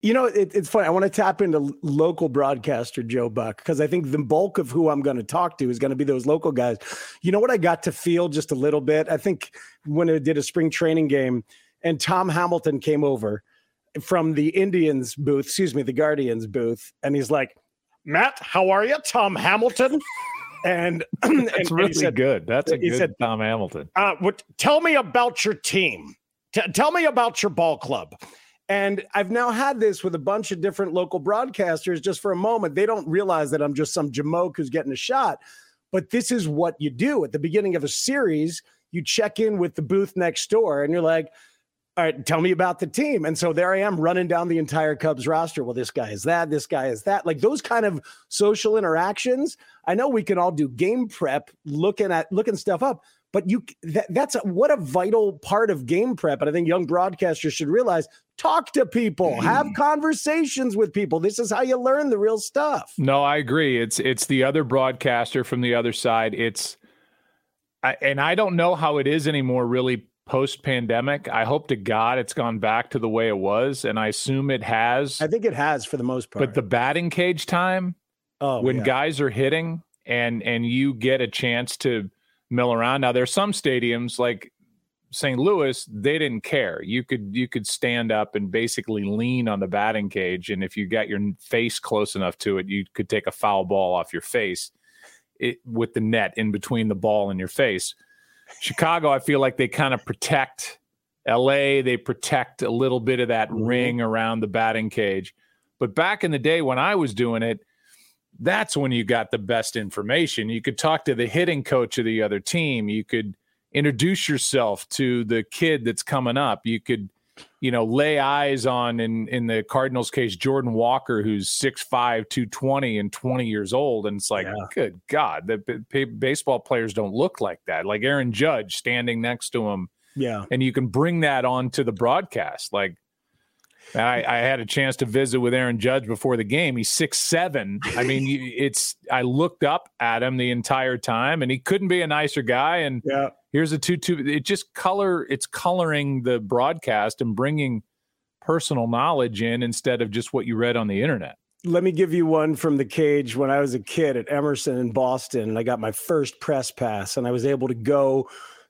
You know, it, it's funny. I want to tap into local broadcaster Joe Buck because I think the bulk of who I'm going to talk to is going to be those local guys. You know what I got to feel just a little bit? I think when I did a spring training game and Tom Hamilton came over from the Indians booth, excuse me, the Guardians booth, and he's like, Matt, how are you? Tom Hamilton. And it's really said, good. That's a good said, Tom Hamilton. Uh, what, tell me about your team. T- tell me about your ball club. And I've now had this with a bunch of different local broadcasters just for a moment. They don't realize that I'm just some jamoke who's getting a shot. But this is what you do at the beginning of a series. You check in with the booth next door and you're like, all right, tell me about the team. And so there I am running down the entire Cubs roster. Well, this guy is that, this guy is that. Like those kind of social interactions. I know we can all do game prep, looking at looking stuff up, but you that, that's a, what a vital part of game prep. And I think young broadcasters should realize talk to people, have mm. conversations with people. This is how you learn the real stuff. No, I agree. It's it's the other broadcaster from the other side. It's I, and I don't know how it is anymore really post pandemic. I hope to God it's gone back to the way it was, and I assume it has. I think it has for the most part. But the batting cage time, oh, when yeah. guys are hitting and and you get a chance to mill around. Now there's some stadiums like St. Louis, they didn't care. You could you could stand up and basically lean on the batting cage, and if you got your face close enough to it, you could take a foul ball off your face, it, with the net in between the ball and your face. Chicago, I feel like they kind of protect LA, they protect a little bit of that mm-hmm. ring around the batting cage. But back in the day when I was doing it, that's when you got the best information. You could talk to the hitting coach of the other team. You could introduce yourself to the kid that's coming up. You could, you know, lay eyes on in in the Cardinals case Jordan Walker, who's 6'5", 220 and 20 years old. And it's like, yeah. good God, the b- b- baseball players don't look like that. Like Aaron Judge standing next to him. Yeah. And you can bring that on to the broadcast. Like I, I, had a chance to visit with Aaron Judge before the game. He's six seven. I mean, it's. I looked up at him the entire time, and he couldn't be a nicer guy. And yeah. here's a two two. It just color. It's coloring the broadcast and bringing personal knowledge in instead of just what you read on the internet. Let me give you one from the cage when I was a kid at Emerson in Boston, and I got my first press pass, and I was able to go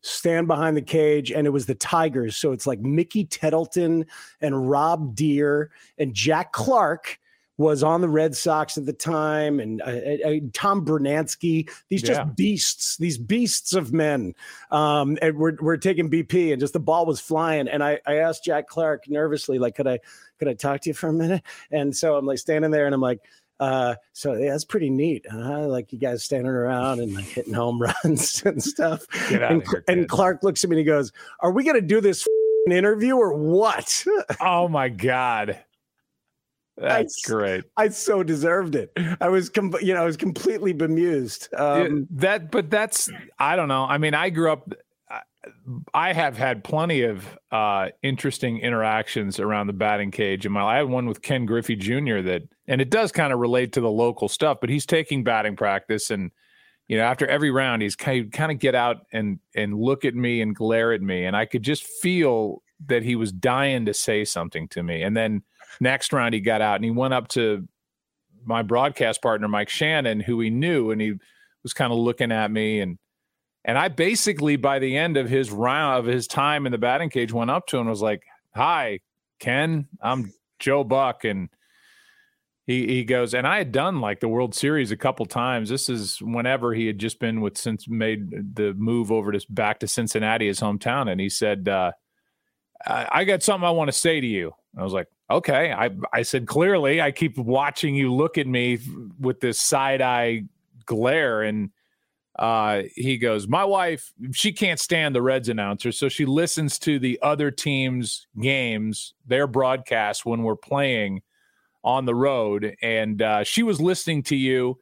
stand behind the cage, and it was the Tigers. So it's like Mickey Tettleton and Rob Deer and Jack Clark was on the Red Sox at the time, and uh, uh, uh Tom Brunansky. These just yeah. beasts, these beasts of men. Um, and we're we're taking BP, and just the ball was flying. And I I asked Jack Clark nervously, like, could I could I talk to you for a minute? And so I'm like standing there, and I'm like. Uh, so yeah, that's pretty neat. Huh? Like you guys standing around and like hitting home runs and stuff. And, here, and, Clark looks at me and he goes, "Are we gonna do this interview or what?" oh my god. That's I, great. I so deserved it. I was, com- you know, I was completely bemused. Um, that, but that's, I don't know. I mean, I grew up I have had plenty of uh, interesting interactions around the batting cage in my life. I had one with Ken Griffey Jr. that, and it does kind of relate to the local stuff, but he's taking batting practice. And, you know, after every round, he's kind of, get out and, and look at me and glare at me. And I could just feel that he was dying to say something to me. And then next round, he got out and he went up to my broadcast partner, Mike Shannon, who he knew, and he was kind of looking at me and, and I basically, by the end of his round of his time in the batting cage, went up to him and was like, "Hi, Ken. I'm Joe Buck." And he he goes, and I had done like the World Series a couple times. This is whenever he had just been with since made the move over to back to Cincinnati, his hometown. And he said, uh, I, I got something I want to say to you. I was like, okay. I I said clearly, I keep watching you look at me with this side eye glare and uh, he goes, My wife, she can't stand the Reds announcer, so she listens to the other team's games, their broadcasts when we're playing on the road. And uh, she was listening to you,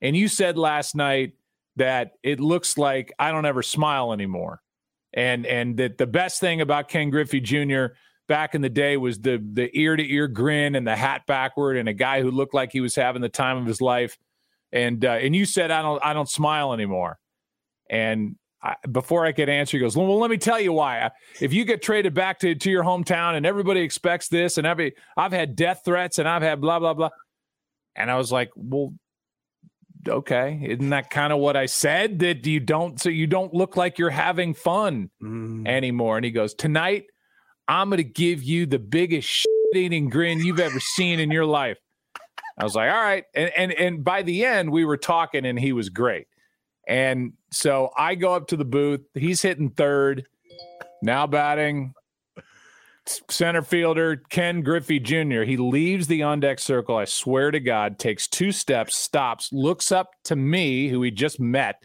and you said last night that it looks like I don't ever smile anymore. And and that the best thing about Ken Griffey Jr. back in the day was the the ear to ear grin and the hat backward and a guy who looked like he was having the time of his life and uh, and you said I don't I don't smile anymore, and I, before I could answer, he goes, "Well, let me tell you why. If you get traded back to, to your hometown and everybody expects this, and every I've had death threats and I've had blah blah blah," and I was like, "Well, okay, isn't that kind of what I said? That you don't so you don't look like you're having fun mm. anymore?" And he goes, "Tonight, I'm going to give you the biggest eating grin you've ever seen in your life." I was like, "All right," and and and by the end, we were talking, and he was great. And so I go up to the booth. He's hitting third, now batting center fielder Ken Griffey Jr. He leaves the on deck circle. I swear to God, takes two steps, stops, looks up to me, who he just met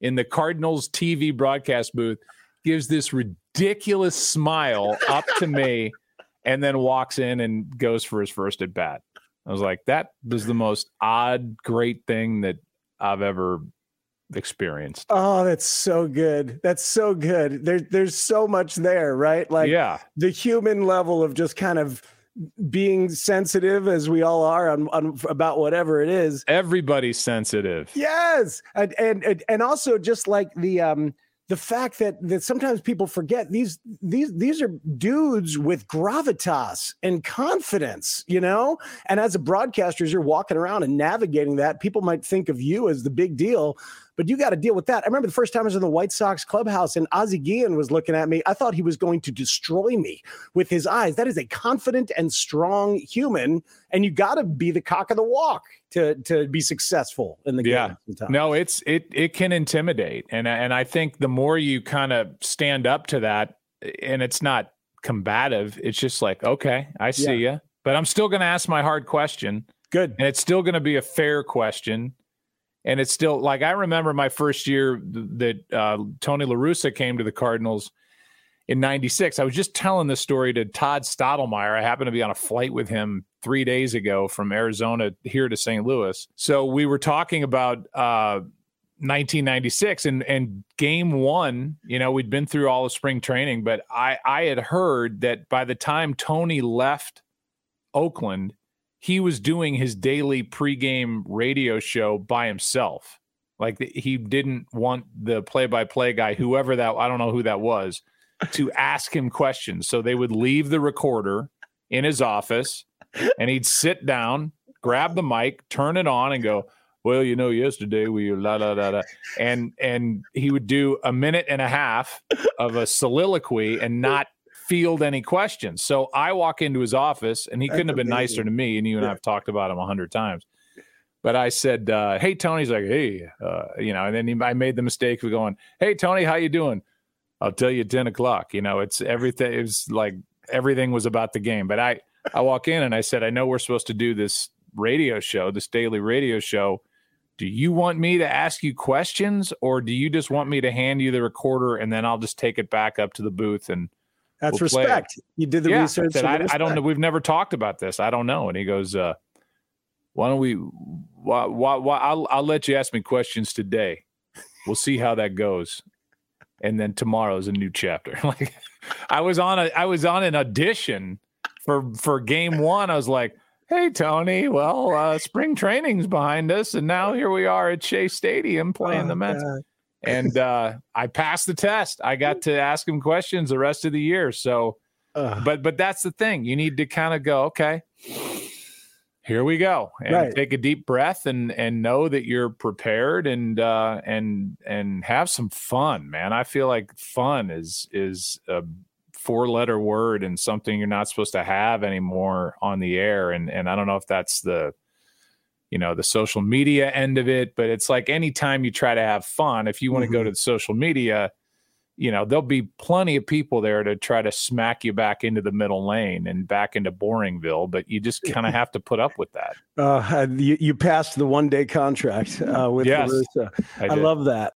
in the Cardinals TV broadcast booth, gives this ridiculous smile up to me, and then walks in and goes for his first at bat. I was like, that was the most odd, great thing that I've ever experienced. Oh, that's so good. That's so good. There's there's so much there, right? Like yeah. the human level of just kind of being sensitive as we all are on, on about whatever it is. Everybody's sensitive. Yes. And and and also just like the um the fact that that sometimes people forget these these these are dudes with gravitas and confidence, you know. And as a broadcaster, as you're walking around and navigating that, people might think of you as the big deal, but you got to deal with that. I remember the first time I was in the White Sox clubhouse and Ozzie Guillen was looking at me. I thought he was going to destroy me with his eyes. That is a confident and strong human, and you got to be the cock of the walk to to be successful in the game. Yeah, no, it's it it can intimidate, and and I think the more you kind of stand up to that, and it's not combative. It's just like, okay, I see yeah. you, but I'm still going to ask my hard question. Good, and it's still going to be a fair question and it's still like I remember my first year that uh, Tony La Russa came to the Cardinals in 96. I was just telling this story to Todd Stottlemyre. I happened to be on a flight with him three days ago from Arizona here to St. Louis. So we were talking about uh, 1996 and, and game one, you know, we'd been through all of spring training, but I, I had heard that by the time Tony left Oakland, he was doing his daily pregame radio show by himself. Like he didn't want the play-by-play guy, whoever that I don't know who that was, to ask him questions. So they would leave the recorder in his office, and he'd sit down, grab the mic, turn it on, and go. Well, you know, yesterday we la la la la, and and he would do a minute and a half of a soliloquy and not field any questions. So I walk into his office, and he That's couldn't have been amazing. nicer to me. And you and yeah. I have talked about him a hundred times. But I said, uh, "Hey, Tony's like, hey, uh, you know." And then he, I made the mistake of going, "Hey, Tony, how you doing?" I'll tell you ten o'clock. You know, it's everything. It was like everything was about the game. But I, I walk in and I said, "I know we're supposed to do this radio show, this daily radio show." do you want me to ask you questions or do you just want me to hand you the recorder and then I'll just take it back up to the booth and that's we'll respect. You did the yeah, research. I, said, I, I, don't know. We've never talked about this. I don't know. And he goes, uh, "Why don't we? Why? Why? why I'll, I'll let you ask me questions today. We'll see how that goes, and then tomorrow is a new chapter." like, I was on a I was on an audition for for game one. I was like, "Hey, Tony. Well, uh, spring training's behind us, and now here we are at Shea Stadium playing oh, the Mets." God and uh, I passed the test. I got to ask him questions the rest of the year. So, uh, but but that's the thing. You need to kind of go, okay, here we go, and right. take a deep breath and and know that you're prepared and uh, and and have some fun, man. I feel like fun is is a four letter word and something you're not supposed to have anymore on the air. And and I don't know if that's the you know the social media end of it but it's like anytime you try to have fun if you want to mm-hmm. go to the social media you know there'll be plenty of people there to try to smack you back into the middle lane and back into boringville but you just kind of have to put up with that. Uh, you, you passed the one day contract uh, with yes, I, I love that